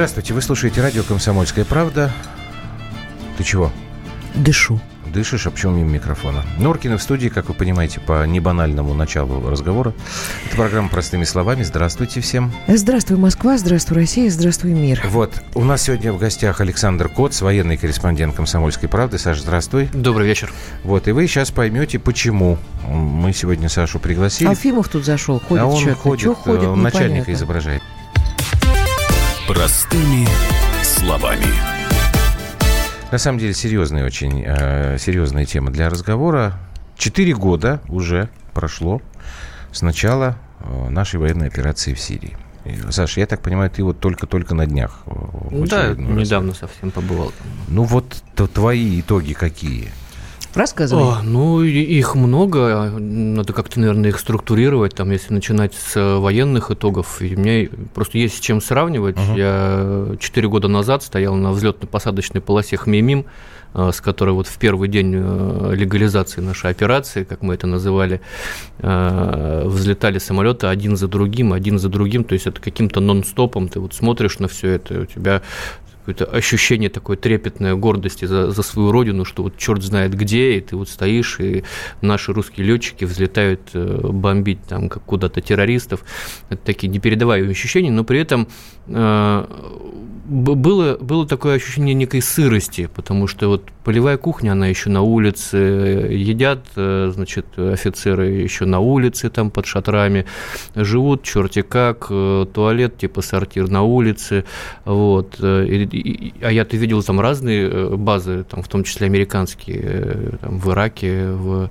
Здравствуйте, вы слушаете радио «Комсомольская правда». Ты чего? Дышу. Дышишь, а почему мимо микрофона? Норкина в студии, как вы понимаете, по небанальному началу разговора. Это программа «Простыми словами». Здравствуйте всем. Здравствуй, Москва, здравствуй, Россия, здравствуй, мир. Вот, у нас сегодня в гостях Александр Коц, военный корреспондент «Комсомольской правды». Саша, здравствуй. Добрый вечер. Вот, и вы сейчас поймете, почему мы сегодня Сашу пригласили. Алфимов тут зашел, ходит а он что-то. ходит, Чё ходит, он начальника непонятно. изображает. Простыми словами. На самом деле серьезная очень э, серьезная тема для разговора. Четыре года уже прошло с начала э, нашей военной операции в Сирии. Саша, я так понимаю, ты вот только-только на днях. э, Да, раз. недавно совсем побывал. Ну вот то- твои итоги какие? Рассказывай. О, ну, их много. Надо как-то, наверное, их структурировать. Там, если начинать с э, военных итогов, и у меня просто есть с чем сравнивать. Мгм. Я четыре года назад стоял на взлетно-посадочной полосе Хмеймим, э, с которой вот в первый день э, легализации нашей операции, как мы это называли, взлетали самолеты один за другим, один за другим, то есть это каким-то нон-стопом, ты вот смотришь на все это, у тебя какое-то ощущение такой трепетной гордости за, за свою родину, что вот черт знает где, и ты вот стоишь, и наши русские летчики взлетают э, бомбить там как куда-то террористов. Это такие непередаваемые ощущения, но при этом э, было, было такое ощущение некой сырости, потому что вот полевая кухня, она еще на улице, едят, э, значит, офицеры еще на улице, там под шатрами, живут черти как, э, туалет типа сортир на улице, вот. э, и- и- а я-то видел там разные э, базы, там, в том числе американские, э, там, в Ираке, в,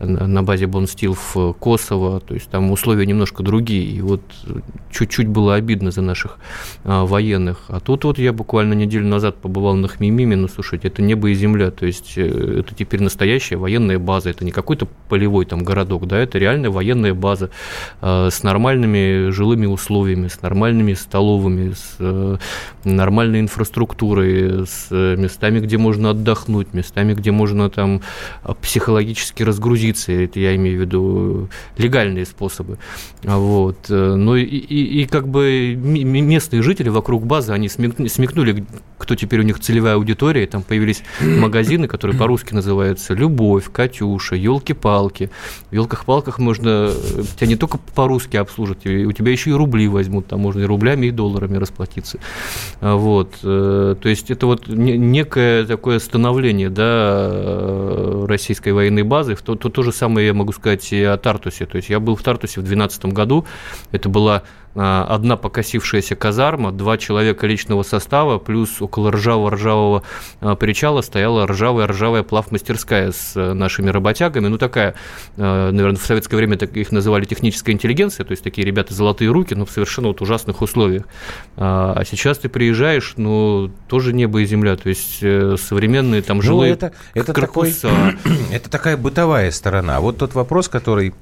на базе Бонстил в Косово, то есть там условия немножко другие, и вот э, чуть-чуть было обидно за наших а, военных. А тут вот я буквально неделю назад побывал на Хмимиме, ну, слушайте, это небо и земля, то есть э, это теперь настоящая военная база, это не какой-то полевой там городок, да, это реальная военная база э, с нормальными жилыми условиями, с нормальными столовыми, с э, нормальной инфраструктурой, с э, местами, где можно отдохнуть, местами, где можно там а, психологически разгрузиться, это я имею в виду легальные способы. Вот. э, Ну и, и- и как бы местные жители вокруг базы, они смек- смекнули, кто теперь у них целевая аудитория, там появились магазины, которые по-русски называются «Любовь», «Катюша», «Елки-палки». В «Елках-палках» можно э, тебя не только по-русски обслужить, и у тебя еще и рубли возьмут, там можно и рублями, и долларами расплатиться. А Вот. э, То есть это вот не- некое такое становление, да, э, российской военной базы. То, то, то же самое я могу сказать и о Тартусе. То есть я был в Тартусе в 2012 году. Это была одна покосившаяся казарма, два человека личного состава, плюс около ржавого-ржавого а, причала стояла ржавая-ржавая плавмастерская с а, нашими работягами. Ну, такая, наверное, в советское время так их называли техническая интеллигенция, то есть такие ребята золотые руки, но в совершенно вот ужасных условиях. А сейчас ты приезжаешь, ну, тоже небо и земля, то есть э, современные там Ну, жилые это, это, такой, это такая бытовая сторона. Вот тот вопрос, который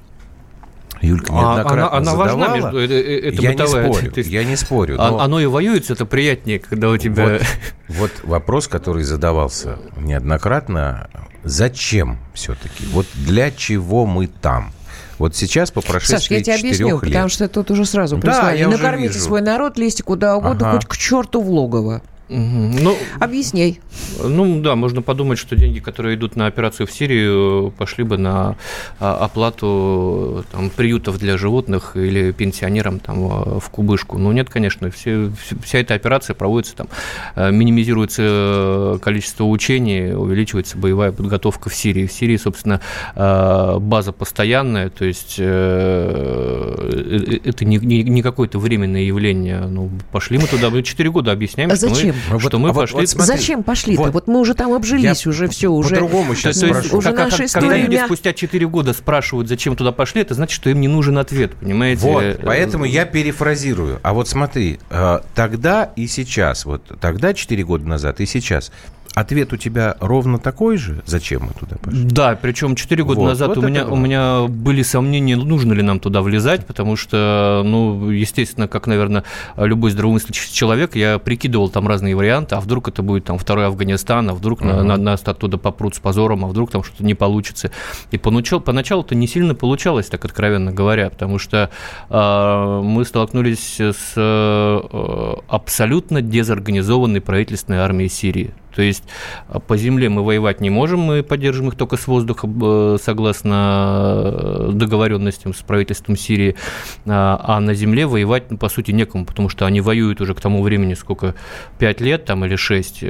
Юлька А, неоднократно она, она важна, задавала, между, это, это я бытовая. не спорю, есть я не спорю. а- но- Оно и воюет, это приятнее, когда у тебя... Вот, вот вопрос, который задавался неоднократно. Зачем все-таки? Вот для чего мы там? Вот сейчас по прошествии Саш, я тебе объясню, четырех лет. потому что тут уже сразу Да, прислали. уже Накормите вижу. свой народ, лезьте куда угодно, Ага. хоть к черту в логово. Мгм. Ну, Объясняй. Ну да, можно подумать, что деньги, которые идут на операцию в Сирию, пошли бы на а, оплату там, приютов для животных или пенсионерам там, а, в кубышку. Но нет, конечно, все, вся эта операция проводится, там, э, минимизируется количество учений, увеличивается боевая подготовка в Сирии. В Сирии, собственно, база постоянная, то есть э, э, это не, не, не какое-то временное явление. Ну, пошли мы туда, мы 4 года объясняем, А что мы- зачем? Ну, что вот- мы а вот- пошли... вот смотри, Зачем пошли-то? вот. Вот. мы уже там обжились, Я уже все, уже... По-другому То сейчас то есть, спрошу. уже как- наша как- история когда люди спустя 4 года спрашивают, зачем туда пошли, это значит, что им не нужен ответ, понимаете? Вот, Э, поэтому я перефразирую. А вот смотри, э, тогда и сейчас, вот тогда, 4 года назад, и сейчас, ответ у тебя ровно такой же? Зачем мы туда пошли? Да, причем 4 года Вот, назад вот у, меня, это у меня были сомнения, нужно ли нам туда влезать, потому что, ну, естественно, как, наверное, любой здравомыслящий человек, я прикидывал там разные варианты, а вдруг это будет там второй Афганистан, а вдруг на- Мгм. на- нас оттуда попрут с позором, а вдруг там что-то не получится. И поначалу, поначалу-то не сильно получалось, так откровенно говоря, потому что э, мы столкнулись с э, абсолютно дезорганизованной правительственной армией Сирии. То есть э, по земле мы воевать не можем, мы поддержим их только с воздуха, э, согласно э, договоренностям с правительством Сирии, а а на земле воевать, ну, по сути, некому, потому что они воюют уже к тому времени, сколько, 5 лет там или 6,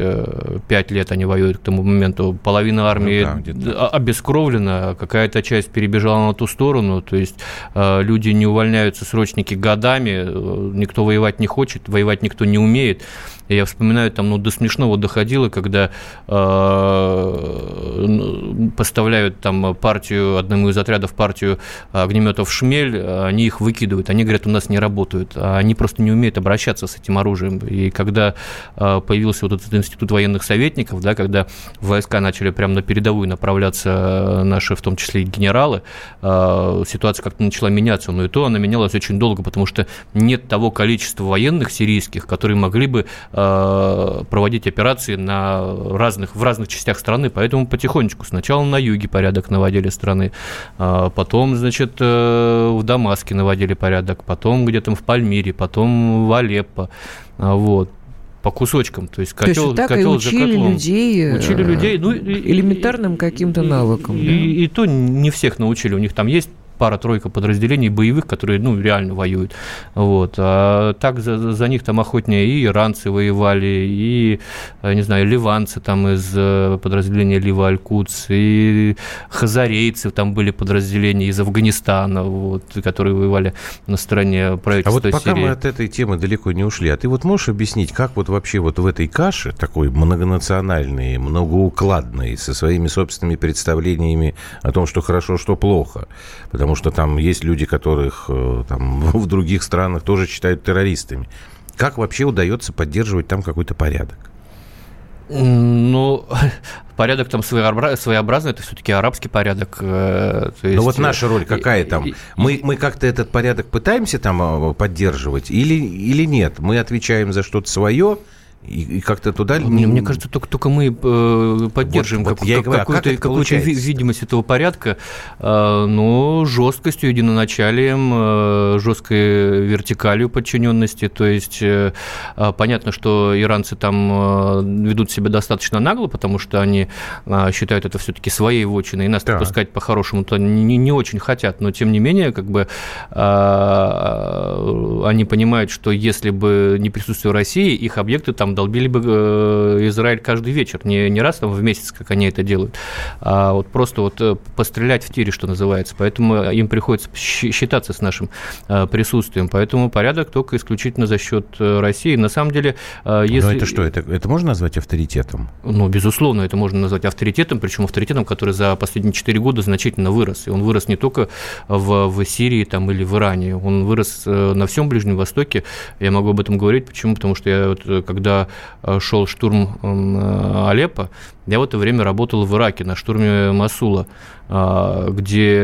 5 лет они воюют к тому моменту, половина армии да, где-то д- а- обескровлена, какая-то часть перебежала на ту сторону, то есть э, люди не увольняются, срочники годами, э, никто воевать не хочет, воевать никто не умеет. Я вспоминаю, там, ну, до смешного доходило, когда э, ну, поставляют там партию, одному из отрядов партию огнеметов «Шмель», они их выкидывают, они говорят, у нас не работают, а они просто не умеют обращаться с этим оружием. И когда э, появился вот этот институт военных советников, да, когда войска начали прямо на передовую направляться э, наши, в том числе и генералы, э, ситуация как-то начала меняться, но и то она менялась очень долго, потому что нет того количества военных сирийских, которые могли бы э, проводить операции на разных, в разных частях страны, поэтому потихонечку сначала на юге порядок наводили страны, а потом, значит, э, в Дамаске наводили порядок, потом где-то в Пальмире, потом в Алеппо, вот по кусочкам, то есть То есть котел, так и котел за учили котлом. людей, э, Учили людей, ну, и- элементарным каким-то и- навыкам, И, да? и то не всех научили. У них там есть пара-тройка подразделений боевых, которые, ну, реально воюют. Вот. А так за, за них там охотнее и иранцы воевали, и, э, не знаю, ливанцы там из э, подразделения Лива Аль-Кудс, и хазарейцы там были подразделения из Афганистана, вот, которые воевали на стороне А правительства вот пока Сирии. мы от этой темы далеко не ушли, а ты вот можешь объяснить, как вот вообще вот в этой каше, такой многонациональной, многоукладной, со своими собственными представлениями о том, что хорошо, что плохо, потому что там есть люди, которых э, там в других странах тоже считают террористами. Как вообще удается поддерживать там какой-то порядок? Ну, порядок там своеобра- своеобразный, это все-таки арабский порядок. э, то Ну есть, вот наша роль э, какая там? Мы, мы как-то этот порядок пытаемся там э, поддерживать или, или нет? Мы отвечаем за что-то свое и, и как-то туда... Мне, мне кажется, только, только мы э, поддерживаем Вот- вот как- и как- говорю, а как какую-то, это какую-то видимость этого порядка, э, но жесткостью, единоначалием, э, жесткой вертикалью подчиненности. То есть понятно, что иранцы там ведут себя достаточно нагло, потому что они считают это все-таки своей вотчиной, и нас Так. пускать по-хорошему-то не, не очень хотят. Но тем не менее, как бы они понимают, что если бы не присутствие России, их объекты там долбили бы э, Израиль каждый вечер, не, не раз там в месяц, как они это делают, а вот просто вот э, пострелять в тире, что называется. Поэтому им приходится считаться с нашим э, присутствием. Поэтому порядок только исключительно за счет э, России. На самом деле, э, если... Но это что? Это, это можно назвать авторитетом? Ну, безусловно, это можно назвать авторитетом, причем авторитетом, который за последние 4 года значительно вырос. И он вырос не только в, в Сирии там, или в Иране, он вырос э, на всем Ближнем Востоке. Я могу об этом говорить. Почему? Потому что я, вот, э, э, шел штурм э, Алеппо, я в это время работал в Ираке на штурме Масула, а, где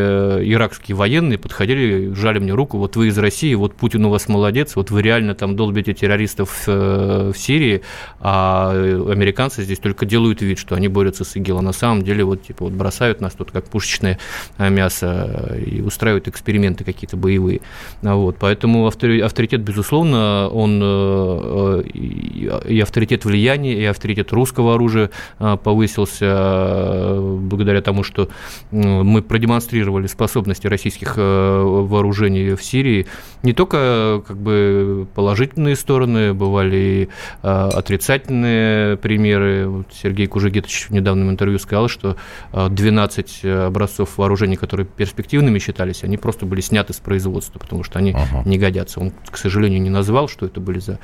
иракские военные подходили, жали мне руку, вот вы из России, вот Путин у вас молодец, вот вы реально там долбите террористов э, в Сирии, а американцы здесь только делают вид, что они борются с ИГИЛ, а на самом деле вот типа вот бросают нас тут как пушечное э, мясо и устраивают эксперименты какие-то боевые. А Вот, поэтому автори- авторитет, безусловно, он э, э, и авторитет влияния, и авторитет русского оружия э, повысился э, благодаря тому, что мы продемонстрировали способности российских э, вооружений в Сирии. Не только как бы положительные стороны, бывали и э, отрицательные примеры. Вот Сергей Кужегетович в недавнем интервью сказал, что э, 12 образцов вооружений, которые перспективными считались, они просто были сняты с производства, потому что они Ага. не годятся. Он, к сожалению, не назвал, что это были за э,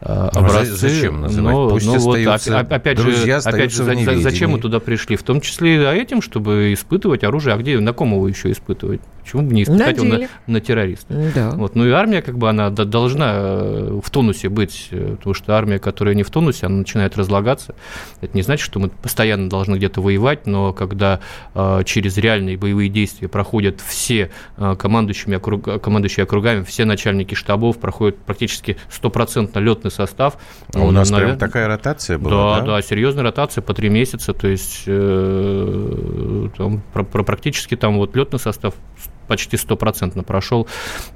а образцы. зачем называть? Но- Пусть но вот остаются оп- опять же, друзья, опять же, остаются в за- за- зачем мы туда пришли? В том числе и за этим, чтобы испытывать оружие. А где, на ком его еще испытывать? Почему бы не испытать На его на, на террористах? Да. Вот. Ну и армия, как бы, она должна э, в тонусе быть, э, потому что армия, которая не в тонусе, она начинает разлагаться. Это не значит, что мы постоянно должны где-то воевать, но когда э, через реальные боевые действия проходят все командующими округ, командующие округами, все начальники штабов, проходят практически стопроцентно летный состав. А у нас наверное, прям такая ротация была, да? Да, да, серьезная ротация по три месяца, то есть э, там, про, про, практически там вот летный состав почти стопроцентно прошел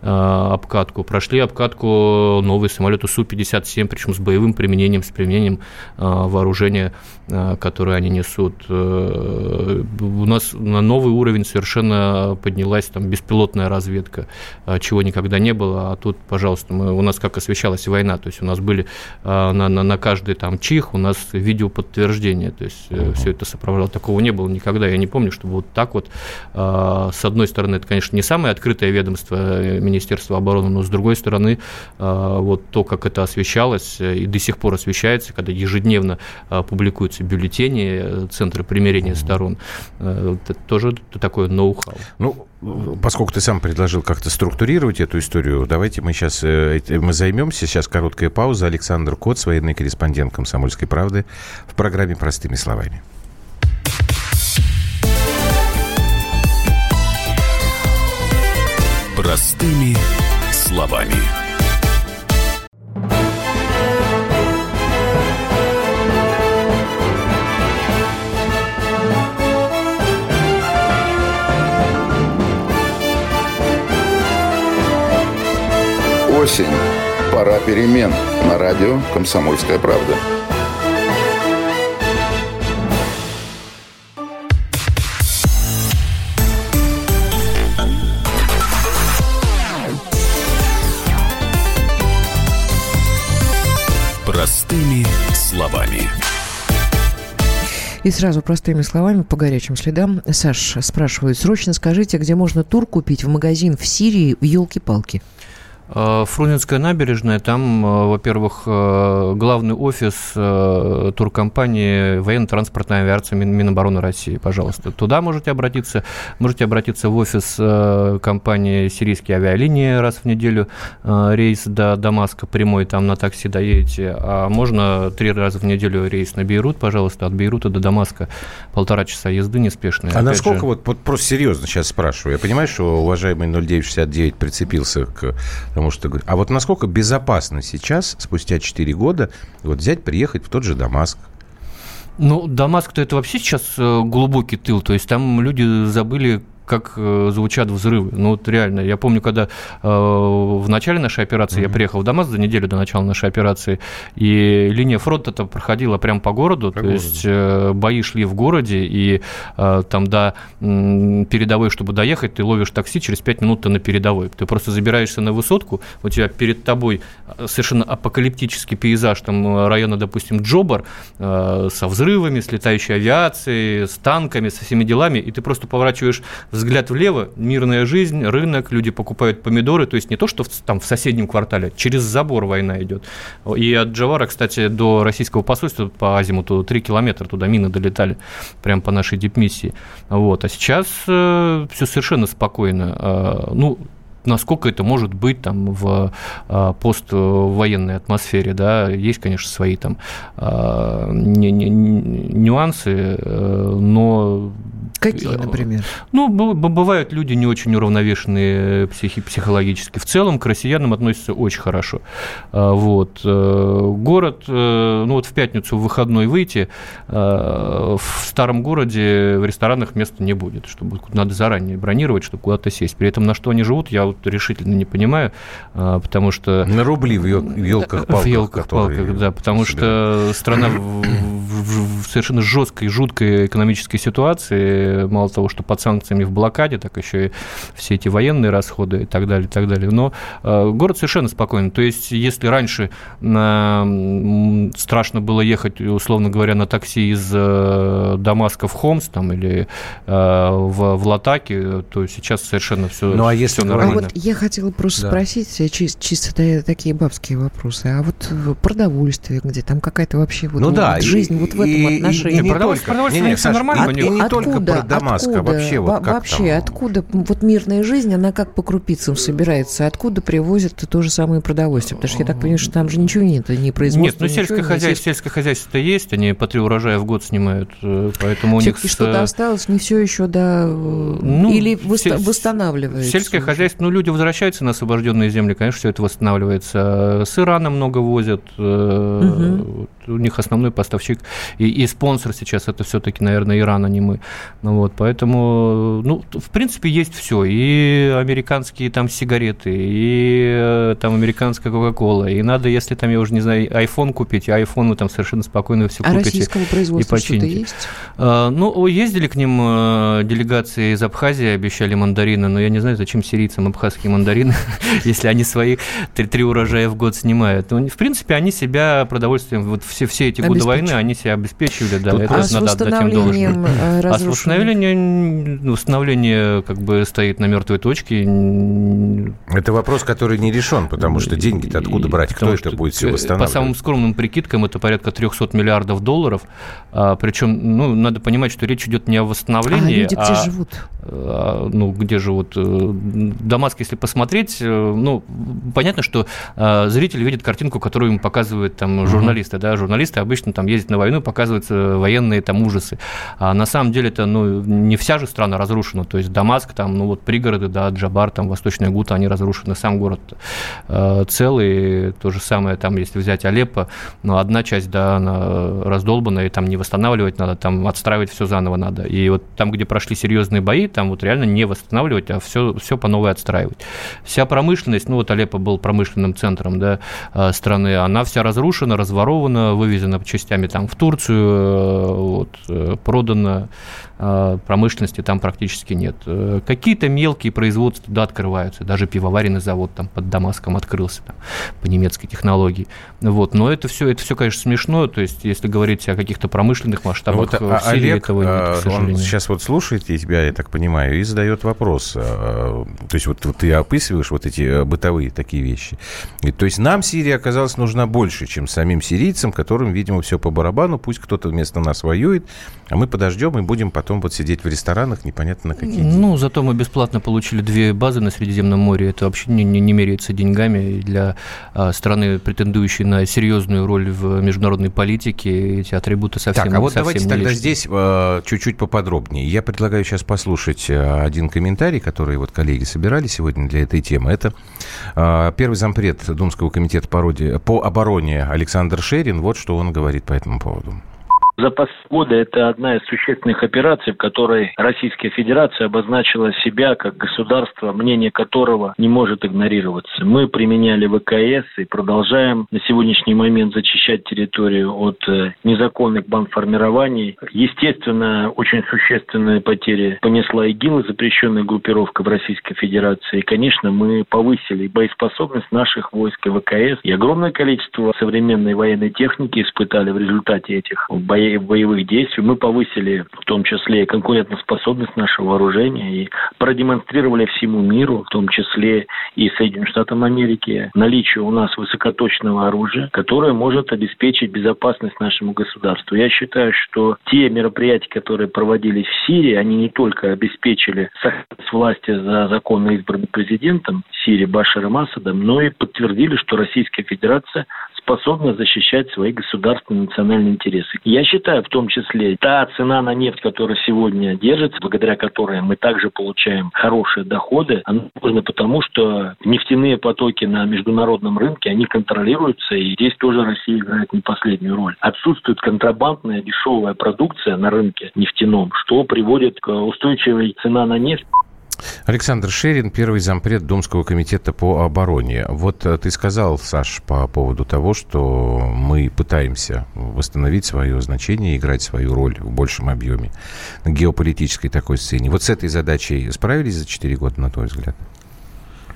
э, обкатку. Прошли обкатку новые самолеты Су-57, причем с боевым применением, с применением э, вооружения, э, которое они несут. Э, у нас на новый уровень совершенно поднялась там беспилотная разведка, э, чего никогда не было. А тут, пожалуйста, мы, у нас как освещалась война, то есть у нас были э, на, на, на каждый там чих, у нас видеоподтверждение, то есть э, все это сопровождало. Такого не было никогда. Я не помню, чтобы вот так вот, э, с одной стороны, это, конечно, не самое открытое ведомство э, Министерства обороны, но с другой стороны, э, вот то, как это освещалось э, и до сих пор освещается, когда ежедневно публикуются бюллетени Центра примирения сторон, это тоже такое ноу-хау. Ну, поскольку ты сам предложил как-то структурировать эту историю, давайте мы сейчас мы займемся. Сейчас короткая пауза. Александр Кот, военный корреспондент «Комсомольской правды» в программе «Простыми словами». Простыми словами. Осень. Пора перемен. На радио «Комсомольская правда». Словами. И сразу простыми словами по горячим следам. Саш спрашивает, срочно скажите, где можно тур купить в магазин в Сирии в елки-палки? Э, Фрунзенская набережная, там, э, во-первых, э, главный офис туркомпании военно-транспортной авиации Минобороны России, пожалуйста. Туда можете обратиться. Можете обратиться в офис компании «Сирийские авиалинии» раз в неделю. Рейс до Дамаска прямой, там на такси доедете. А можно три раза в неделю рейс на Бейрут, пожалуйста, от Бейрута до Дамаска. Полтора часа езды неспешные. А насколько, же... вот, вот просто серьезно сейчас спрашиваю. Я понимаю, что уважаемый 0969 прицепился к Потому что, а вот насколько безопасно сейчас, спустя 4 года, вот взять, приехать в тот же Дамаск, ну, Дамаск-то это вообще сейчас э, глубокий тыл, то есть там люди забыли, как э, звучат взрывы. Ну, вот реально. Я помню, когда э, в начале нашей операции mm-hmm. я приехал в Дамаск за неделю до начала нашей операции, и линия фронта-то проходила прямо по городу, по то городу. есть э, бои шли в городе, и там до передовой, чтобы доехать, ты ловишь такси, через 5 минут ты на передовой. Ты просто забираешься на высотку, у тебя перед тобой совершенно апокалиптический пейзаж, там района, допустим, Джобар, со взрывами, с летающей авиацией, с танками, со всеми делами, и ты просто поворачиваешь взгляд влево, мирная жизнь, рынок, люди покупают помидоры, то есть не то, что в, там в соседнем квартале, через забор война идет. И от Джавара, кстати, до российского посольства по азимуту 3 километра туда мины долетали, прямо по нашей дипмиссии. Вот. А сейчас э, все совершенно спокойно. Э, ну, насколько это может быть там в э, поствоенной атмосфере, да, есть, конечно, свои там э, нюансы, э, но Какие, например? Ну, бывают люди не очень уравновешенные психи психологически. В целом к россиянам относятся очень хорошо. А, вот. Э, город, э, ну вот в пятницу в выходной выйти, э, в старом городе в ресторанах места не будет, чтобы надо заранее бронировать, чтобы куда-то сесть. При этом на что они живут, я вот решительно не понимаю, а, потому что... На рубли в елках-палках. В елках-палках, да, потому что страна в, в, в совершенно жесткой, жуткой экономической ситуации, мало того, что под санкциями в блокаде, так еще и все эти военные расходы и так далее, и так далее. Но э, город совершенно спокойный. То есть, если раньше страшно было ехать, условно говоря, на такси из э, Дамаска в Хомс там, или э, в, в Латаке, то сейчас совершенно все, ну, а если все нормально. А вот я хотела просто да. спросить, чисто, чисто такие бабские вопросы, а вот продовольствие, где там какая-то вообще вот, ну, да, жизнь и, вот в этом и, отношении? И, не продовольствие, только, продовольствие не, не, все нормально. и не только от Дамаска? Откуда, вообще, вот как вообще там? откуда вот мирная жизнь, она как по крупицам собирается? Откуда привозят то же самое продовольствие? Потому что я так понимаю, что там же ничего нет, ни производства, Нет, ну сельское хозяйство, сельское хозяйство есть, они по три урожая в год снимают, э, поэтому у них... Что-то осталось, не все еще, да, Ну, или сель- восстанавливается? Сельское хозяйство, ну, люди возвращаются на освобожденные земли, конечно, все это восстанавливается. С Ирана много возят. э, вот У них основной поставщик и, и спонсор сейчас это все-таки, наверное, Иран, а не мы. Ну, вот, поэтому, ну, в принципе, есть все. И американские там сигареты, и э, там американская Кока-Кола. И надо, если там, я уже не знаю, iPhone купить, а iPhone вы там совершенно спокойно все А купите. российского производства что-то почините. есть? А, Ну, ездили к ним э, делегации из Абхазии, обещали мандарины, но я не знаю, зачем сирийцам абхазские мандарины, если они свои три, три урожая в год снимают. Ну, в принципе, они себя продовольствием, вот все, все эти годы войны, они себя обеспечивали, да, Тут это А надо отдать им должное. восстановлением э, А с восстановление как бы стоит на мертвой точке. Это вопрос, который не решен, потому что деньги-то откуда брать? Кто это что, будет все э, восстанавливать? По самым скромным прикидкам это порядка 300 миллиардов долларов. А, причем, ну, надо понимать, что речь идет не о А восстановлении, люди где а- живут? а, ну, где же вот э, Дамаск, если посмотреть, э, ну, понятно, что э, зритель видит картинку, которую ему показывают там журналисты, да, журналисты обычно там ездят на войну, показываются военные там ужасы, а на самом деле это, ну, не вся же страна разрушена, то есть Дамаск, там, ну, вот пригороды, да, Джабар, там, Восточная Гута, они разрушены, сам город э, целый, то же самое, там, если взять Алеппо, ну, одна часть, да, она раздолбана, и там не восстанавливать надо, там отстраивать все заново надо, и вот там, где прошли серьезные бои, там вот реально не восстанавливать, а все, все по новой отстраивать. Вся промышленность, ну вот Алеппо был промышленным центром да, э, страны, она вся разрушена, разворована, вывезена частями там в Турцию, э, вот, э, продана, промышленности там практически нет. Э, Какие-то мелкие производства, да, открываются, даже пивоваренный завод там под Дамаском открылся там, по немецкой технологии. Вот. Но это все, это все, конечно, смешно, то есть если говорить о каких-то промышленных масштабах Вот, э, а, в Сирии Олег, этого нет, к а, он сожалению. сейчас вот слушает тебя, я так понимаю, и задает вопрос. а, То есть вот, вот ты описываешь вот эти э, бытовые такие вещи. И, то есть нам Сирия оказалась нужна больше, чем самим сирийцам, которым, видимо, все по барабану. Пусть кто-то вместо нас воюет, а мы подождем и будем потом вот сидеть в ресторанах непонятно на какие деньги. Ну, зато мы бесплатно получили две базы на Средиземном море. Это вообще не, не, не меряется деньгами. И для а, страны, претендующей на серьезную роль в международной политике, эти атрибуты совсем Так, а вот давайте не тогда лишние. здесь э, чуть-чуть поподробнее. Я предлагаю сейчас послушать э, один комментарий, который вот коллеги собирали сегодня для этой темы. Это э, первый зампред Думского комитета по, роде- по обороне Александр Шерин. Вот что он говорит по этому поводу. За последние годы это одна из существенных операций, в которой Российская Федерация обозначила себя как государство, мнение которого не может игнорироваться. Мы применяли ВКС и продолжаем на сегодняшний момент зачищать территорию от э, незаконных бандформирований. Естественно, очень существенные потери понесла ИГИЛ, запрещенная группировка в Российской Федерации. И, конечно, мы повысили боеспособность наших войск и ВКС. И огромное количество современной военной техники испытали в результате этих боевых боевых действий. Мы повысили в том числе и конкурентоспособность нашего вооружения и продемонстрировали всему миру, в том числе и Соединенным Штатам Америки, наличие у нас высокоточного оружия, которое может обеспечить безопасность нашему государству. Я считаю, что те мероприятия, которые проводились в Сирии, они не только обеспечили сохранность власти за законно избранным президентом Сирии Башаром Асадом, но и подтвердили, что Российская Федерация способна защищать свои государственные национальные интересы. Я считаю, в том числе, та цена на нефть, которая сегодня держится, благодаря которой мы также получаем хорошие доходы, она нужна потому, что нефтяные потоки на международном рынке, они контролируются, и здесь тоже Россия играет не последнюю роль. Отсутствует контрабандная дешевая продукция на рынке нефтяном, что приводит к устойчивой цена на нефть. Александр Шерин, первый зампред Думского комитета по обороне. Вот э, ты сказал, Саш, по поводу того, что мы пытаемся восстановить свое значение, играть свою роль в большем объеме на геополитической такой сцене. Вот с этой задачей справились за 4 года, на твой взгляд?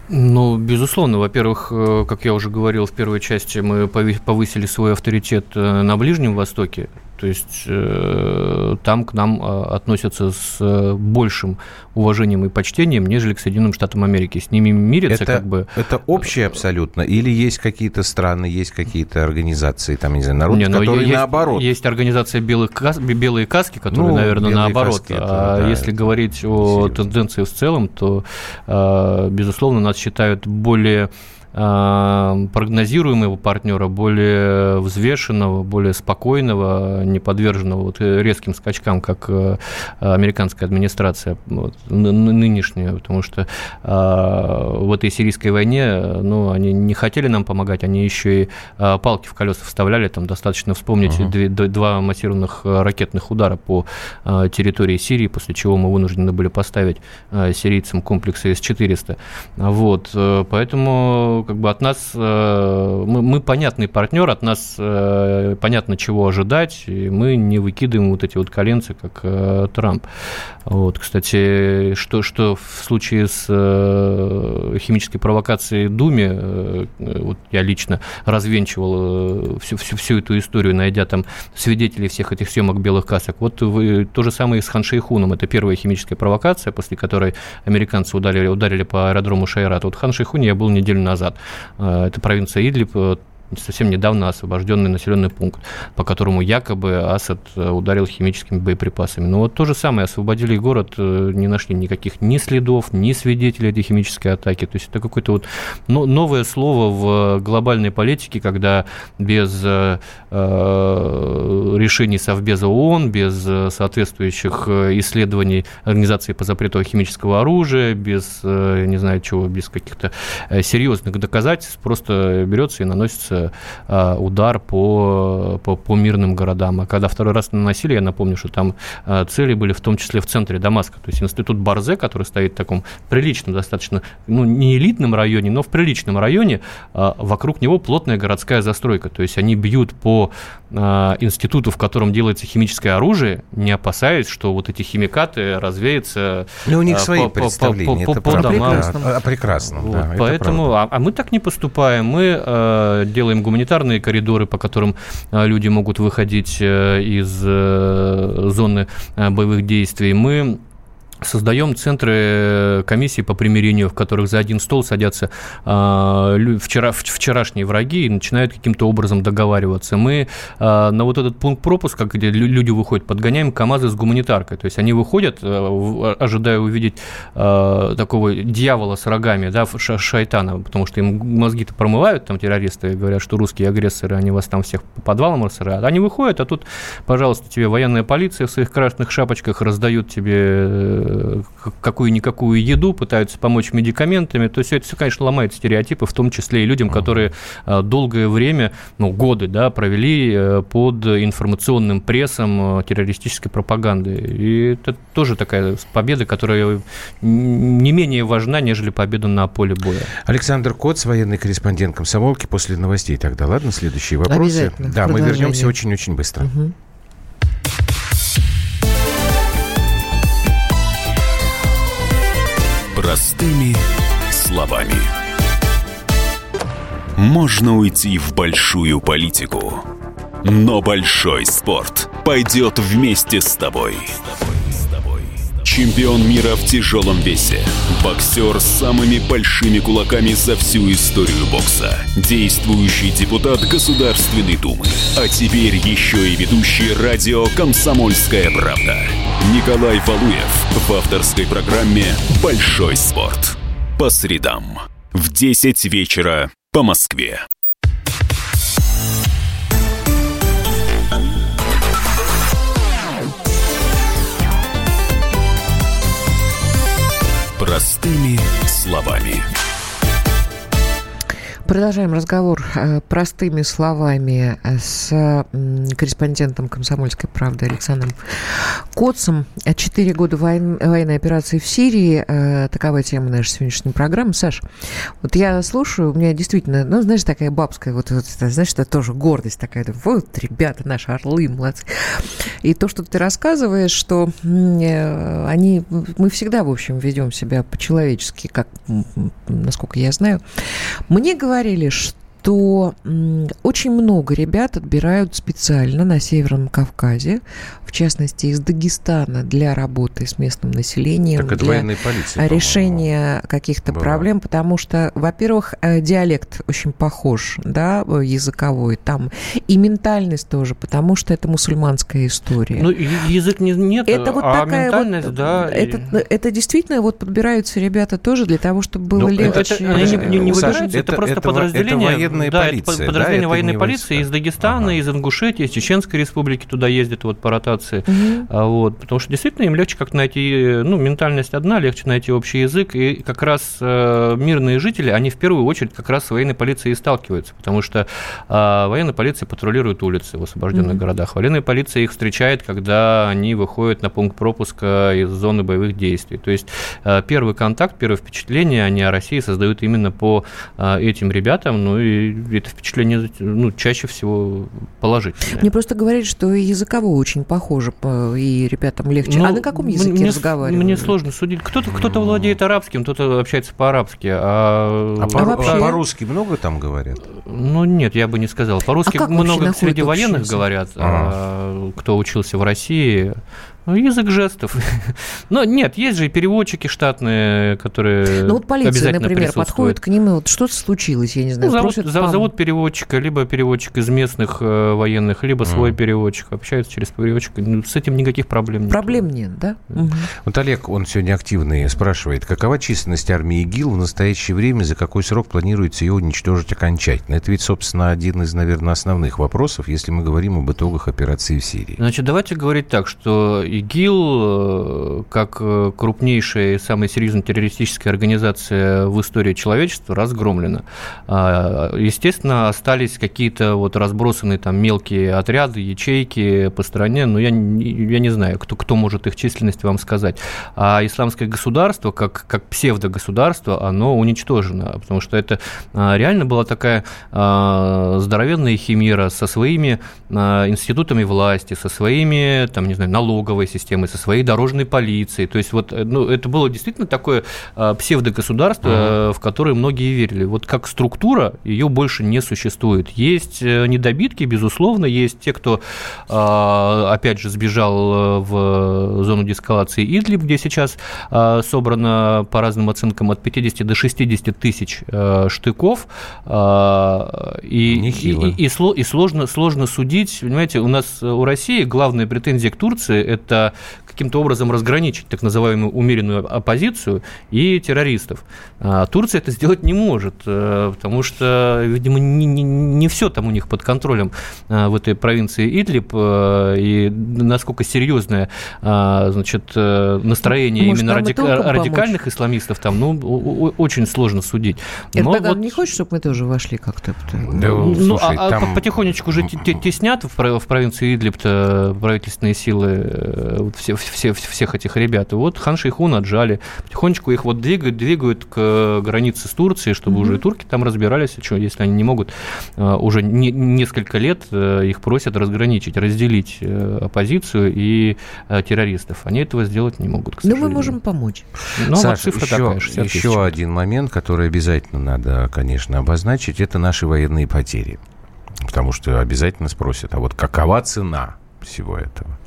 Ну, безусловно. Во-первых, э, как я уже говорил в первой части, мы повысили свой авторитет э, на Ближнем Востоке. То есть э, там к нам относятся с большим уважением и почтением, нежели к Соединенным Штатам Америки. С ними мирятся это, как бы... Это общее абсолютно? Или есть какие-то страны, есть какие-то организации, там, не знаю, народ, не, которые есть, наоборот? Есть организация белых кас... белые каски, которые, ну, наверное, наоборот. Каски, это, а да, если говорить о серьезно. тенденции в целом, то, безусловно, нас считают более Э, прогнозируемого партнера, более взвешенного, более спокойного, не подверженного вот резким скачкам, как э, американская администрация вот, нынешняя, потому что э, в этой сирийской войне, ну, они не хотели нам помогать, они еще и палки в колеса вставляли, там достаточно вспомнить uh-huh. две, два массированных ракетных удара по территории Сирии, после чего мы вынуждены были поставить сирийцам комплексы С-400. Вот, поэтому как бы от нас, э, мы, мы понятный партнер, от нас э, понятно, чего ожидать, и мы не выкидываем вот эти вот коленцы, как э, Трамп. Вот, кстати, что, что в случае с химической провокацией Думе, вот я лично развенчивал всю, всю, всю эту историю, найдя там свидетелей всех этих съемок белых касок. Вот вы, то же самое и с Хан Шейхуном. Это первая химическая провокация, после которой американцы ударили, ударили по аэродрому Шайрат. Вот Хан Шейхуне я был неделю назад Э, это провинция Идлиб, э, совсем недавно освобожденный населенный пункт, по которому якобы Асад э, ударил химическими боеприпасами. Но вот то же самое, освободили город, э, не нашли никаких ни следов, ни свидетелей этой химической атаки. То есть это какое-то вот новое слово в глобальной политике, когда без э, решений Совбеза ООН, без соответствующих исследований Организации по запрету химического оружия, без, не знаю чего, без каких-то серьезных доказательств, просто берется и наносится Э, удар по, по, по мирным городам. А когда второй раз наносили, я напомню, что там э, цели были в том числе в центре Дамаска. То есть институт Барзе, который стоит в таком приличном, достаточно, ну, не элитном районе, но в приличном районе, э, вокруг него плотная городская застройка. То есть они бьют по институту, в котором делается химическое оружие, не опасаясь, что вот эти химикаты развеются ну, у них свои по, представления, по, по, по, по домам. Прекрасно. А, прекрасно вот, да, поэтому, а, а мы так не поступаем. Мы э, делаем делаем гуманитарные коридоры, по которым а, люди могут выходить э, из э, зоны э, боевых действий. Мы Создаем центры э, комиссии по примирению, в которых за один стол садятся э, вчера, вчерашние враги и начинают каким-то образом договариваться. Мы э, на вот этот пункт пропуска, где люди выходят, подгоняем КАМАЗы с гуманитаркой. То есть они выходят, э, ожидая увидеть э, такого дьявола с рогами, да, шайтана, потому что им мозги-то промывают, там террористы говорят, что русские агрессоры, они вас там всех по подвалам рассырают. Они выходят, а тут, пожалуйста, тебе военная полиция в своих красных шапочках раздают тебе э, какую-никакую еду, пытаются помочь медикаментами. То есть это все, конечно, ломает стереотипы, в том числе и людям, которые а, долгое время, ну, годы, да, провели э, под информационным прессом э, террористической пропаганды. И это тоже такая победа, которая не менее важна, нежели победа на поле боя. Александр Коц, военный корреспондент комсомолки. После новостей тогда, ладно, следующие вопросы. Да, мы вернемся очень-очень быстро. Угу. Простыми словами. Можно уйти в большую политику, но большой спорт пойдет вместе с тобой. Чемпион мира в тяжелом весе. Боксер с самыми большими кулаками за всю историю бокса. Действующий депутат Государственной Думы. А теперь еще и ведущий радио «Комсомольская правда». Николай Валуев в авторской программе «Большой спорт». По средам в 10 вечера по Москве. Простыми словами. Продолжаем разговор э, простыми словами с корреспондентом «Комсомольской правды» Александром Коцем. Четыре года войн, военной операции в Сирии. Э, такова тема нашей сегодняшней программы. Саш, вот я слушаю, у меня действительно, ну, знаешь, такая бабская, вот, вот знаешь, это тоже гордость такая. Вот, ребята, наши орлы, молодцы. И то, что ты рассказываешь, что э, они, мы всегда, в общем, ведем себя по-человечески, как, насколько я знаю. Мне говорят, говорили, что что очень много ребят отбирают специально на Северном Кавказе, в частности из Дагестана для работы с местным населением, так для полиции, решения каких-то проблем, потому что, во-первых, э, диалект очень похож, да, языковой там, и ментальность тоже, потому что это мусульманская история. Ну, язык не, нет, это вот а такая ментальность, вот, да. Это, и... это действительно вот подбираются ребята тоже для того, чтобы было ну, легче. Это, это, не, не, не выбираются, это, это просто это, подразделение, это военная да, полиция, это подразделение да, военной полиции из Дагестана, ага. из Ингушетии, из Чеченской республики туда ездят вот по ротации, угу. а, вот, потому что действительно им легче как найти, ну, ментальность одна, легче найти общий язык, и как раз э, мирные жители, они в первую очередь как раз с военной полицией и сталкиваются, потому что э, военная полиция патрулирует улицы в освобожденных угу. городах, военная полиция их встречает, когда они выходят на пункт пропуска из зоны боевых действий, то есть э, первый контакт, первое впечатление они о России создают именно по э, этим ребятам, ну и это впечатление ну, чаще всего положительное. Мне просто говорят, что и языково очень похоже, и ребятам легче. Ну, а на каком языке мне, разговаривают? Мне сложно судить. Кто-то кто владеет арабским, кто-то общается по-арабски. А, а, а вообще? по-русски много там говорят? Ну, нет, я бы не сказал. По-русски а много среди военных говорят, а, кто учился в России. Ну, язык жестов. Но нет, есть же и переводчики штатные, которые Ну, вот полиция, например, подходит к ним, и вот что-то случилось, я не знаю. Ну, зовут, зовут переводчика, либо переводчик из местных э, военных, либо свой mm. переводчик. Общаются через переводчика. Ну, с этим никаких проблем нет. Проблем нет, да? Угу. Вот Олег, он сегодня активный, спрашивает, какова численность армии ИГИЛ в настоящее время, за какой срок планируется ее уничтожить окончательно? Это ведь, собственно, один из, наверное, основных вопросов, если мы говорим об итогах операции в Сирии. Значит, давайте говорить так, что ИГИЛ, э, как э, крупнейшая и самая серьезная террористическая организация в истории человечества, разгромлена. А, естественно, остались какие-то вот разбросанные там мелкие отряды, ячейки по стране, но я, я не знаю, кто, кто может их численность вам сказать. А исламское государство, как, как псевдогосударство, оно уничтожено, потому что это а, реально была такая а, здоровенная химера со своими институтами власти, со своими, там, не знаю, налоговой системой, со своей дорожной полицией. То есть вот, э, ну, это было действительно такое э, псевдогосударство, uh-huh. в которое многие верили. Вот как структура ее больше не существует. Есть недобитки, безусловно, есть те, кто, опять же, сбежал в зону деэскалации Идлиб, где сейчас собрано, по разным оценкам, от 50 до 60 тысяч штыков. И, и, и, и сложно, сложно судить, понимаете, у нас, у России главная претензия к Турции – это каким-то образом разграничить так называемую умеренную оппозицию и террористов. А Турция это сделать не может, э, потому что, видимо, не, не, не все там у них под контролем э, в этой провинции Идлиб, э, и насколько серьезное значит, настроение Может, именно радик... радикальных помочь? исламистов там, ну, очень сложно судить. Эрдоган вот... не хочет, чтобы мы тоже вошли как-то? Да, ну, слушай, а, а там... потихонечку уже теснят в провинции Идлиб правительственные силы все, все, всех этих ребят. И вот хан Шейхун отжали. Потихонечку их вот двигают, двигают к границе с Турцией, чтобы mm-hmm. уже и турки там разбирались, что, если они не могут э, уже не, несколько лет э, их просят разграничить, разделить э, оппозицию и террористов. Они этого сделать не могут, к Но мы можем помочь. Ну, Саша, вот еще, такая, еще один момент, который обязательно надо, конечно, обозначить, это наши военные потери. Потому что обязательно спросят, а вот какова цена всего этого?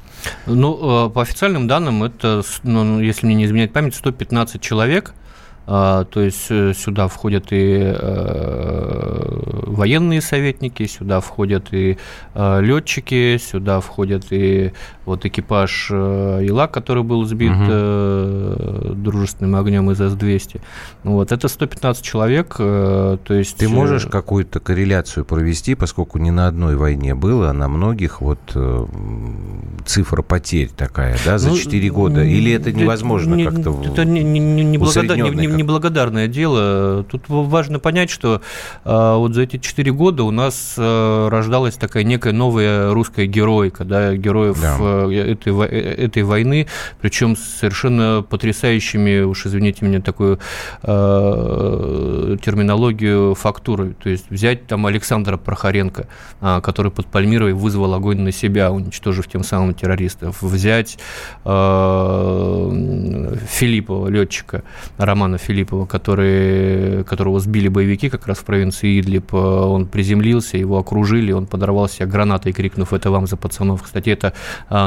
Ну, по официальным данным, это, ну, если мне не изменяет память, 115 человек – а, то есть э, сюда входят и э, военные советники, сюда входят и э, летчики, сюда входят и вот экипаж Ила, который был сбит угу. дружественным огнем из С-200. Вот, это 115 человек. То есть... Ты можешь какую-то корреляцию провести, поскольку не на одной войне было, а на многих вот цифра потерь такая, да, за ну, 4 года? Или это невозможно как-то? Это не, не, не, не, не, неблагодарное дело. Тут важно понять, что э, вот за эти четыре года у нас э, рождалась такая некая новая русская героика, да, героев да. Э, этой, этой войны, причем с совершенно потрясающими, уж извините меня, такую э, терминологию фактуры. То есть взять там Александра Прохоренко, э, который под Пальмирой вызвал огонь на себя, уничтожив тем самым террористов. Взять э, Филиппова, летчика, Романа Филиппова, который, которого сбили боевики как раз в провинции Идлиб. Он приземлился, его окружили, он подорвал себя гранатой, крикнув «Это вам за пацанов». Кстати, эта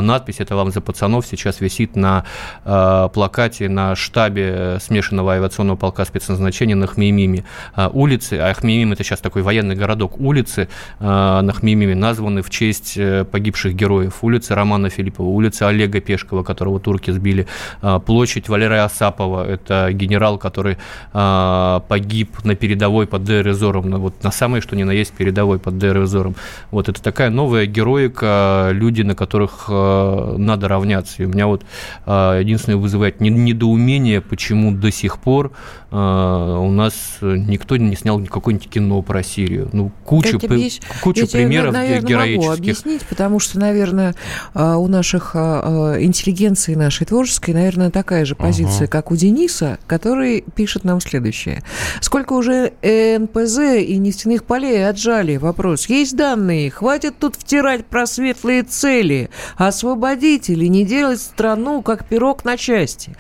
надпись «Это вам за пацанов» сейчас висит на плакате на штабе смешанного авиационного полка спецназначения на Хмеймиме. Улицы, а Хмеймим – это сейчас такой военный городок, улицы на Хмеймиме названы в честь э, погибших героев. Улица Романа Филиппова, улица Олега Пешкова, которого турки сбили, площадь Валерия Асапова, это генерал, который погиб на передовой под Дейр-Эзором, вот на самой, что ни на есть, передовой под Дейр-Эзором. Вот это такая новая героика, люди, на которых надо равняться. И у меня вот единственное вызывает недоумение, почему до сих пор у нас никто не снял какое-нибудь кино про Сирию. Ну, куча, куча примеров я, наверное, героических. могу объяснить, потому что, наверное, у наших интеллигенции нашей творческой, наверное, такая же позиция, uh-huh. как у Дениса, который пишет нам следующее. Сколько уже НПЗ и нефтяных полей отжали? Вопрос. Есть данные? Хватит тут втирать про светлые цели. Освободить или не делать страну как пирог на части.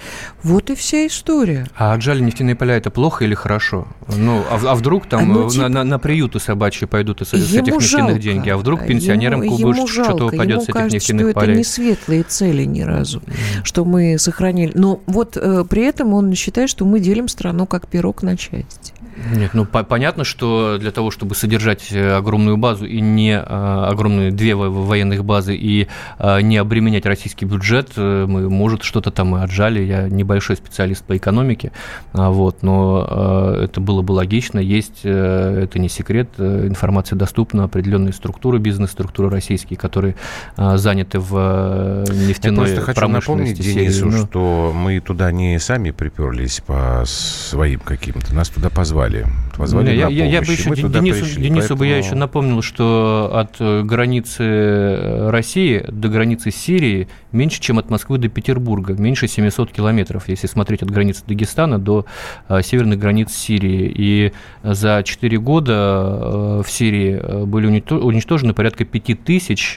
Вот и вся история. А отжали нефтяные поля это плохо или хорошо? Ну, а, а вдруг там ну, типа... на, на, на приюты собачьи пойдут с, с этих нефтяных деньги, а вдруг пенсионерам ему, ему что-то упадет ему с этих кажется, нефтяных что полей? это не светлые цели ни разу, mm. что мы сохранили. Но вот э, при этом он считает, что мы делим страну как пирог на части. Нет, ну по понятно, что для того, чтобы содержать э, огромную базу и не а, огромные две военных базы и а, не обременять российский бюджет, мы, может, что-то там и отжали. Я небольшой специалист по экономике, а, вот, но а, это было бы логично. Есть, а, это не секрет, информация доступна, определенные структуры, бизнес-структуры российские, которые а, заняты в нефтяной Я просто хочу напомнить Денису. Ну. что мы туда не сами приперлись по своим каким-то, нас туда позвали позвали. Позвали я, я, я бы еще Денису, пришли, Денису поэтому... бы я еще напомнил, что от э, границы э, России до границы Сирии меньше, чем от Москвы до Петербурга, меньше 700 километров, если смотреть от границы Дагестана до э, северных границ Сирии. И за 4 года в Сирии были уничтожены порядка 5000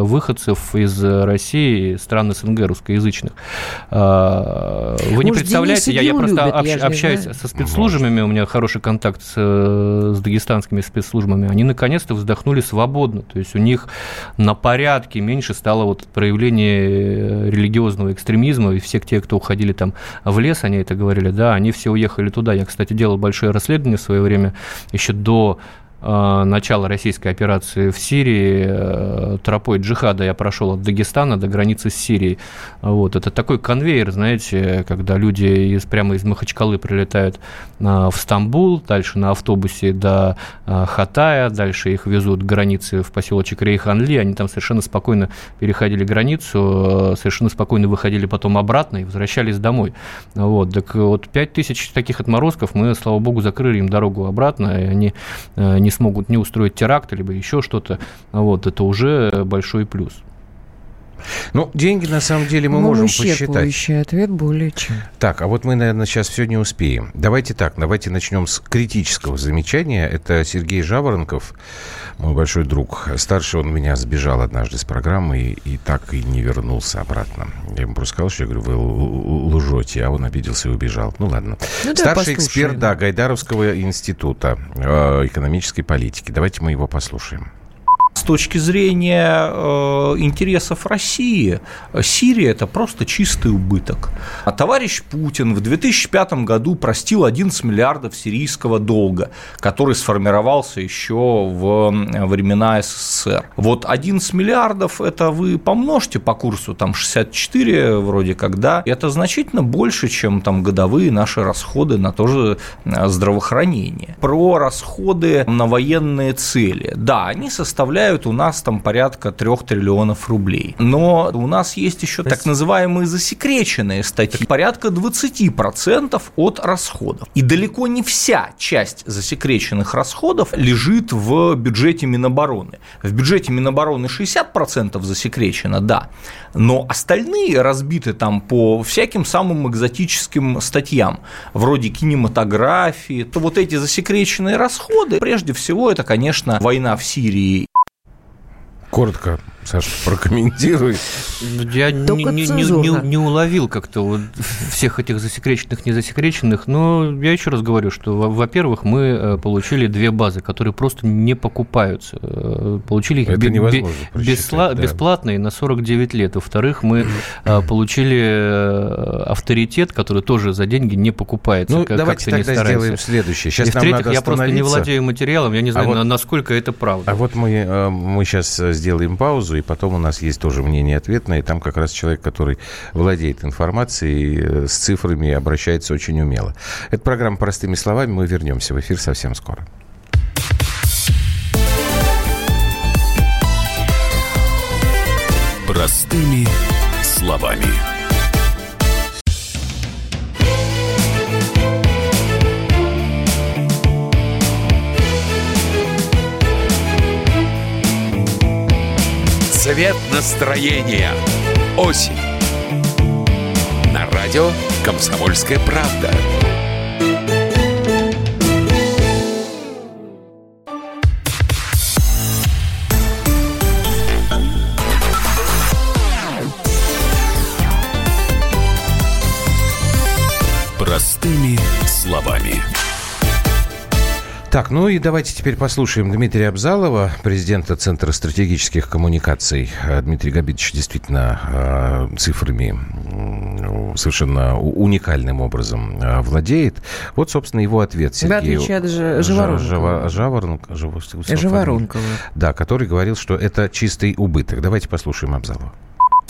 выходцев из России, стран СНГ русскоязычных. Вы Может, не представляете, я, я просто любит, общаюсь со спецслужбами, у меня хороший контакт с, э, с дагестанскими спецслужбами, они наконец-то вздохнули свободно. То есть у них на порядке меньше стало вот проявление э, религиозного экстремизма, и все те, кто уходили там в лес, они это говорили, да, они все уехали туда. Я, кстати, делал большое расследование в свое время, еще до начала российской операции в Сирии э, тропой джихада я прошел от Дагестана до границы с Сирией. Вот. Это такой конвейер, знаете, когда люди из, прямо из Махачкалы прилетают э, в Стамбул, дальше на автобусе до Хатая, дальше их везут к границе в поселочек Рейханли, они там совершенно спокойно переходили границу, совершенно спокойно выходили потом обратно и возвращались домой. Вот. Так вот, 5 тысяч таких отморозков мы, слава богу, закрыли им дорогу обратно, и они не не смогут не устроить теракт, либо еще что-то, вот, это уже большой плюс. Ну, деньги на самом деле мы ну, можем посчитать. ответ более чем. Так, а вот мы, наверное, сейчас все не успеем. Давайте так, давайте начнем с критического замечания. Это Сергей Жаворонков, мой большой друг. Старший он меня сбежал однажды с программы и, и так и не вернулся обратно. Я ему просто сказал, что я говорю, вы лжете, а он обиделся и убежал. Ну ладно. Ну, Старший эксперт, да, Гайдаровского института э, экономической политики. Давайте мы его послушаем. С точки зрения э, интересов России, Сирия – это просто чистый убыток. А товарищ Путин в 2005 году простил 11 миллиардов сирийского долга, который сформировался еще в времена СССР. Вот 11 миллиардов – это вы помножьте по курсу, там 64 вроде как, да, это значительно больше, чем там годовые наши расходы на то же э, здравоохранение. Про расходы на военные цели. Да, они составляют составляют у нас там порядка 3 триллионов рублей. Но у нас есть еще так называемые засекреченные статьи, порядка 20% от расходов. И далеко не вся часть засекреченных расходов лежит в бюджете Минобороны. В бюджете Минобороны 60% засекречено, да, но остальные разбиты там по всяким самым экзотическим статьям, вроде кинематографии, то вот эти засекреченные расходы, прежде всего, это, конечно, война в Сирии Коротко Саша, прокомментируй. Я не, не, не, не уловил как-то вот всех этих засекреченных, незасекреченных, но я еще раз говорю, что, во-первых, мы э, получили две базы, которые просто не покупаются. Э, получили их Это бе- бесла- да. бесплатно и на 49 лет. Во-вторых, мы э, получили авторитет, который тоже за деньги не покупается. Ну, как, давайте как тогда сделаем следующее. Сейчас и в-третьих, я просто не владею материалом, я не знаю, а вот, насколько это правда. А вот мы, мы сейчас сделаем паузу, и потом у нас есть тоже мнение ответное, и там как раз человек, который владеет информацией э, с цифрами, обращается очень умело. Это программа «Простыми словами». Мы вернемся в эфир совсем скоро. Простыми словами. Цвет настроения. Осень. На радио «Комсомольская правда». Простыми словами. Так, ну и давайте теперь послушаем Дмитрия Абзалова, президента Центра стратегических коммуникаций. Э, Дмитрий Габитович действительно э, цифрами совершенно уникальным образом э, владеет. Вот, собственно, его ответ Сергею... Отличие от Живоронкова. Жаворонкова. Живоронкова. Да, который говорил, что это чистый убыток. Давайте послушаем Абзалова.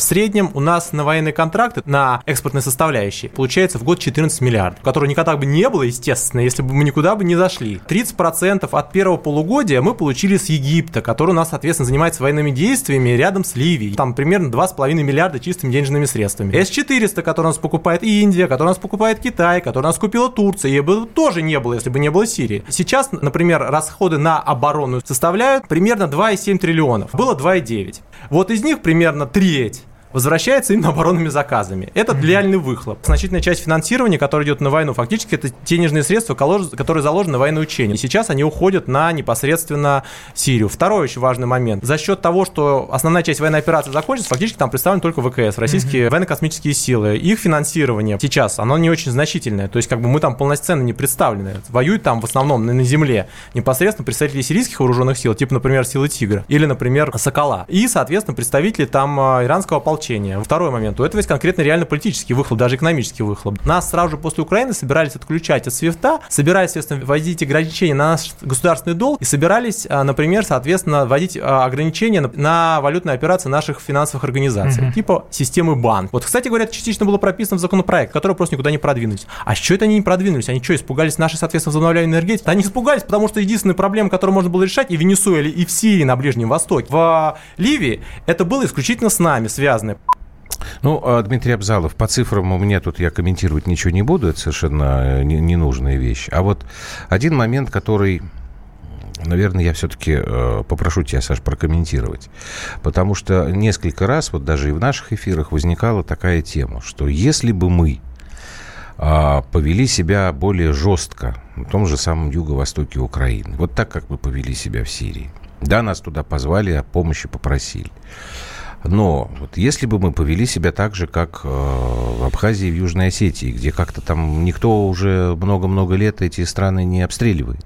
В среднем у нас на военные контракты, на экспортные составляющие, получается в год 14 миллиардов, которого никогда бы не было, естественно, если бы мы никуда бы не зашли. 30% от первого полугодия мы получили с Египта, который у нас, соответственно, занимается военными действиями рядом с Ливией. Там примерно 2,5 миллиарда чистыми денежными средствами. С-400, который у нас покупает Индия, который у нас покупает Китай, который у нас купила Турция, и бы тоже не было, если бы не было Сирии. Сейчас, например, расходы на оборону составляют примерно 2,7 триллионов. Было 2,9. Вот из них примерно треть возвращается именно оборонными заказами. Это реальный выхлоп. Значительная часть финансирования, которая идет на войну, фактически это денежные средства, которые заложены на военное учение. И сейчас они уходят на непосредственно Сирию. Второй очень важный момент. За счет того, что основная часть военной операции закончится, фактически там представлены только ВКС, российские mm-hmm. военно-космические силы. Их финансирование сейчас, оно не очень значительное. То есть как бы мы там полноценно не представлены. Воюют там в основном на, на земле непосредственно представители сирийских вооруженных сил, типа, например, силы Тигра или, например, Сокола. И, соответственно, представители там а, иранского ополчения ополчения. Второй момент. У этого есть конкретно реально политический выхлоп, даже экономический выхлоп. Нас сразу же после Украины собирались отключать от свифта, собирались, соответственно, вводить ограничения на наш государственный долг и собирались, а, например, соответственно, вводить а, ограничения на валютные операции наших финансовых организаций, mm-hmm. типа системы банк. Вот, кстати говоря, это частично было прописано в законопроект, который просто никуда не продвинулись. А что это они не продвинулись? Они что, испугались нашей, соответственно, возобновляемой энергетики? Они испугались, потому что единственная проблема, которую можно было решать и в Венесуэле, и в Сирии, на Ближнем Востоке, в Ливии, это было исключительно с нами связано. Ну, а, Дмитрий Абзалов, по цифрам у меня тут я комментировать ничего не буду, это совершенно э, ненужная вещь. А вот один момент, который наверное, я все-таки э, попрошу тебя, Саш, прокомментировать. Потому что несколько раз, вот даже и в наших эфирах, возникала такая тема, что если бы мы э, повели себя более жестко на том же самом юго-востоке Украины, вот так, как мы повели себя в Сирии, да, нас туда позвали, о помощи попросили, но вот если бы мы повели себя так же, как э, в Абхазии и в Южной Осетии, где как-то там никто уже много-много лет эти страны не обстреливает.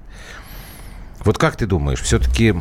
Вот как ты думаешь, все-таки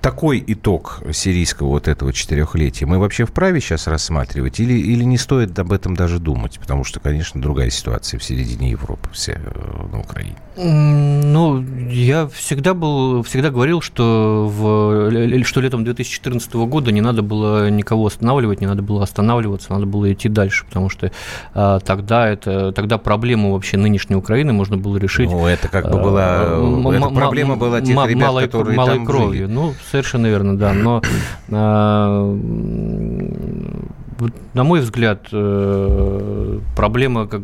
такой итог сирийского вот этого четырехлетия мы вообще вправе сейчас рассматривать или, или не стоит об этом даже думать? Потому что, конечно, другая ситуация в середине Европы, все э, на Украине. Ну, я всегда был, всегда говорил, что, в, что летом 2014 года не надо было никого останавливать, не надо было останавливаться, надо было идти дальше, потому что а, тогда, это, тогда проблему вообще нынешней Украины можно было решить. Ну, это как бы была, а, эта проблема была тех ребят, малой, которые малой там кровью. Жили. Ну, совершенно верно, да. Но а, на мой взгляд, э, проблема, как,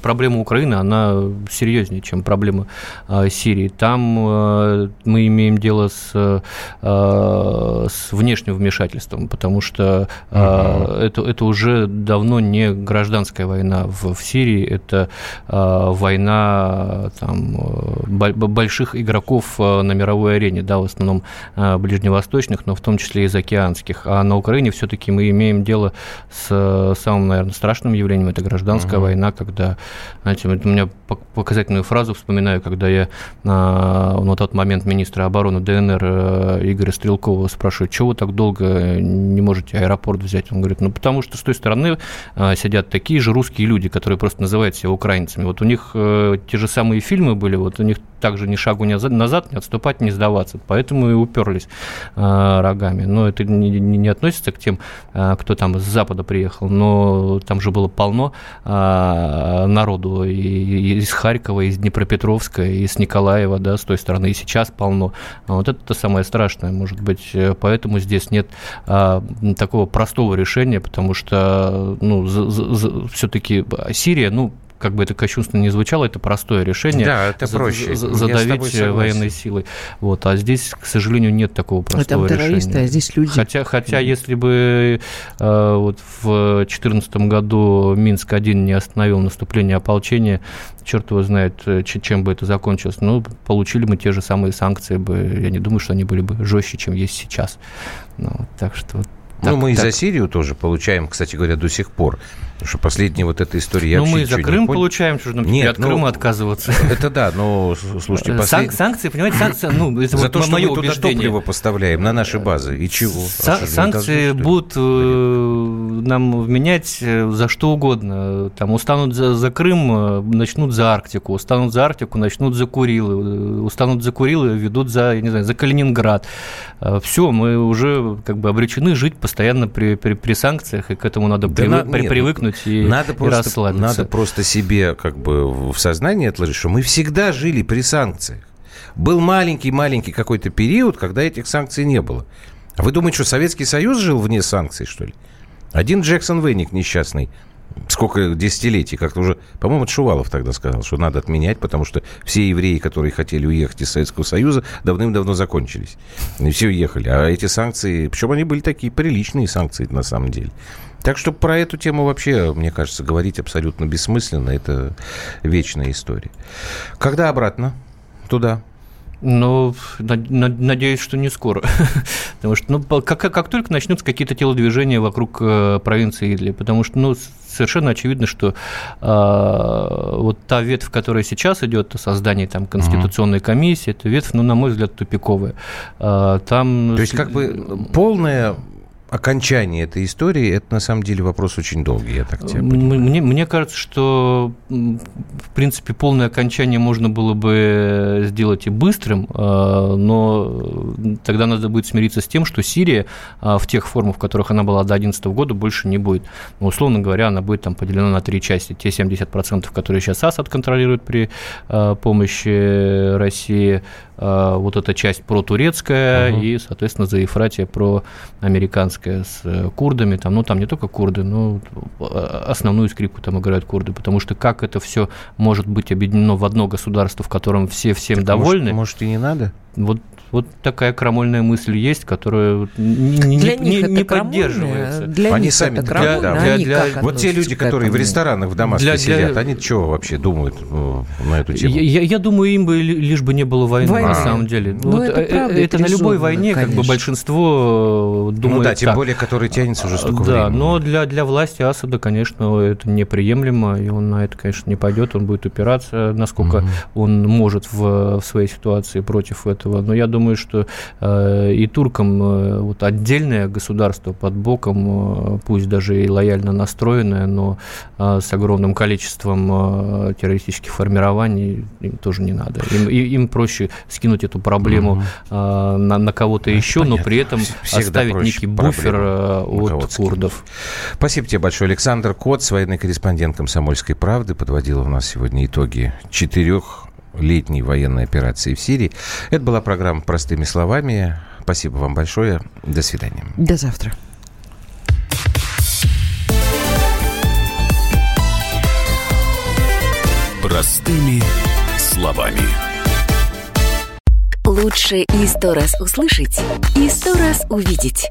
проблема Украины, она серьезнее, чем проблема э, Сирии. Там э, мы имеем дело с, с внешним вмешательством, потому что угу. это, это уже давно не гражданская война в, в Сирии, это война там, больших игроков на мировой арене, да, в основном ближневосточных, но в том числе и заокеанских. А на Украине все-таки мы имеем дело с самым, наверное, страшным явлением. Это гражданская угу. война, когда, знаете, у меня показательную фразу вспоминаю, когда я на, на тот момент министра обороны ДНР э, Игоря Стрелкова спрашиваю, чего вы так долго не можете аэропорт взять? Он говорит, ну потому что с той стороны э, сидят такие же русские люди, которые просто называют себя украинцами. Вот у них э, те же самые фильмы были, вот у них также ни шагу ни назад, не отступать, не сдаваться. Поэтому и уперлись рогами. Но это не, не, не относится к тем, кто там с Запада приехал, но там же было полно народу и из Харькова, из Днепропетровска, из Николаева, да, с той стороны, и сейчас полно. А вот это самое страшное, может быть, э, поэтому здесь нет такого простого решения, потому что, ну, все-таки Сирия, ну, как бы это кощунственно не звучало, это простое решение. Да, это проще. Задавить военной силой. Вот, а здесь, к сожалению, нет такого простого Там террористы, решения. а здесь люди. Хотя, хотя если бы э, вот в 2014 году Минск-1 не остановил наступление ополчения, черт его знает, э, чем бы это закончилось. Ну, получили мы те же самые санкции бы. Я не думаю, что они были бы жестче, чем есть сейчас. Ну, так что вот ну, мы так. и за Сирию тоже получаем, кстати говоря, до сих пор. Потому что последняя вот эта история... Я ну, мы и за Крым получаем, что же нам Нет, от ну, Крыма отказываться? Это да, но, слушайте, э, послед... Санкции, понимаете, санкции, ну, это За вот то, что мы туда топливо поставляем на наши базы, и чего? Са- санкции должны, будут э, нам вменять э, за что угодно. Там устанут за, за Крым, начнут за Арктику, устанут за Арктику, начнут за Курилы, устанут за Курилы, ведут за, я не знаю, за Калининград. Все, мы уже как бы обречены жить постоянно при, при, при санкциях, и к этому надо да привык, на, нет, привыкнуть и, надо и просто, расслабиться. Надо просто себе как бы в сознании отложить, что мы всегда жили при санкциях. Был маленький-маленький какой-то период, когда этих санкций не было. А вы думаете, что Советский Союз жил вне санкций, что ли? Один Джексон Вейник несчастный, сколько десятилетий, как-то уже, по-моему, Шувалов тогда сказал, что надо отменять, потому что все евреи, которые хотели уехать из Советского Союза, давным-давно закончились. И все уехали. А эти санкции, причем они были такие приличные санкции на самом деле. Так что про эту тему вообще, мне кажется, говорить абсолютно бессмысленно. Это вечная история. Когда обратно туда? Ну, надеюсь, что не скоро. потому что, ну, как, как только начнутся какие-то телодвижения вокруг э, провинции Идли, потому что, ну, совершенно очевидно, что э, вот та ветвь, которая сейчас идет о создании там конституционной комиссии, эта ветвь, ну, на мой взгляд, тупиковая. Э, там... То есть, как бы полная окончание этой истории, это на самом деле вопрос очень долгий, я так тебе мне, мне кажется, что, в принципе, полное окончание можно было бы сделать и быстрым, а, но тогда надо будет смириться с тем, что Сирия а, в тех формах, в которых она была до 2011 года, больше не будет. Но, условно говоря, она будет там поделена на три части. Те 70%, которые сейчас Асад контролирует при а, помощи России, вот эта часть про-турецкая угу. и, соответственно, за Ефратия про-американская с э, курдами. Там, ну, там не только курды, но э, основную скрипку там играют курды, потому что как это все может быть объединено в одно государство, в котором все всем так довольны? Может, может, и не надо? Вот вот такая крамольная мысль есть, которая не, для не, них не, не поддерживается. Для они них сами это для, для, для, для, Вот те люди, которые в ресторанах в Дамаске для, сидят, для... они чего вообще думают на эту тему? Я, я думаю, им бы лишь бы не было войны, войны. на самом деле. Ну, вот это, э, правда, это, это на любой войне конечно. как бы большинство думает Ну да, тем так. более, который тянется уже столько да, времени. но для, для власти Асада, конечно, это неприемлемо, и он на это, конечно, не пойдет, он будет упираться, насколько угу. он может в, в своей ситуации против этого. Но я думаю, что э, и туркам э, вот отдельное государство под боком, э, пусть даже и лояльно настроенное, но с огромным количеством террористических формирований им тоже не надо. Им, им проще скинуть эту проблему э, на, на кого-то ну, еще, понятно. но при этом Всегда оставить некий буфер от курдов. Спасибо тебе большое. Александр Кот, военный корреспондент «Комсомольской правды», подводил у нас сегодня итоги четырех летней военной операции в Сирии. Это была программа «Простыми словами». Спасибо вам большое. До свидания. До завтра. Простыми словами. Лучше и сто раз услышать, и сто раз увидеть.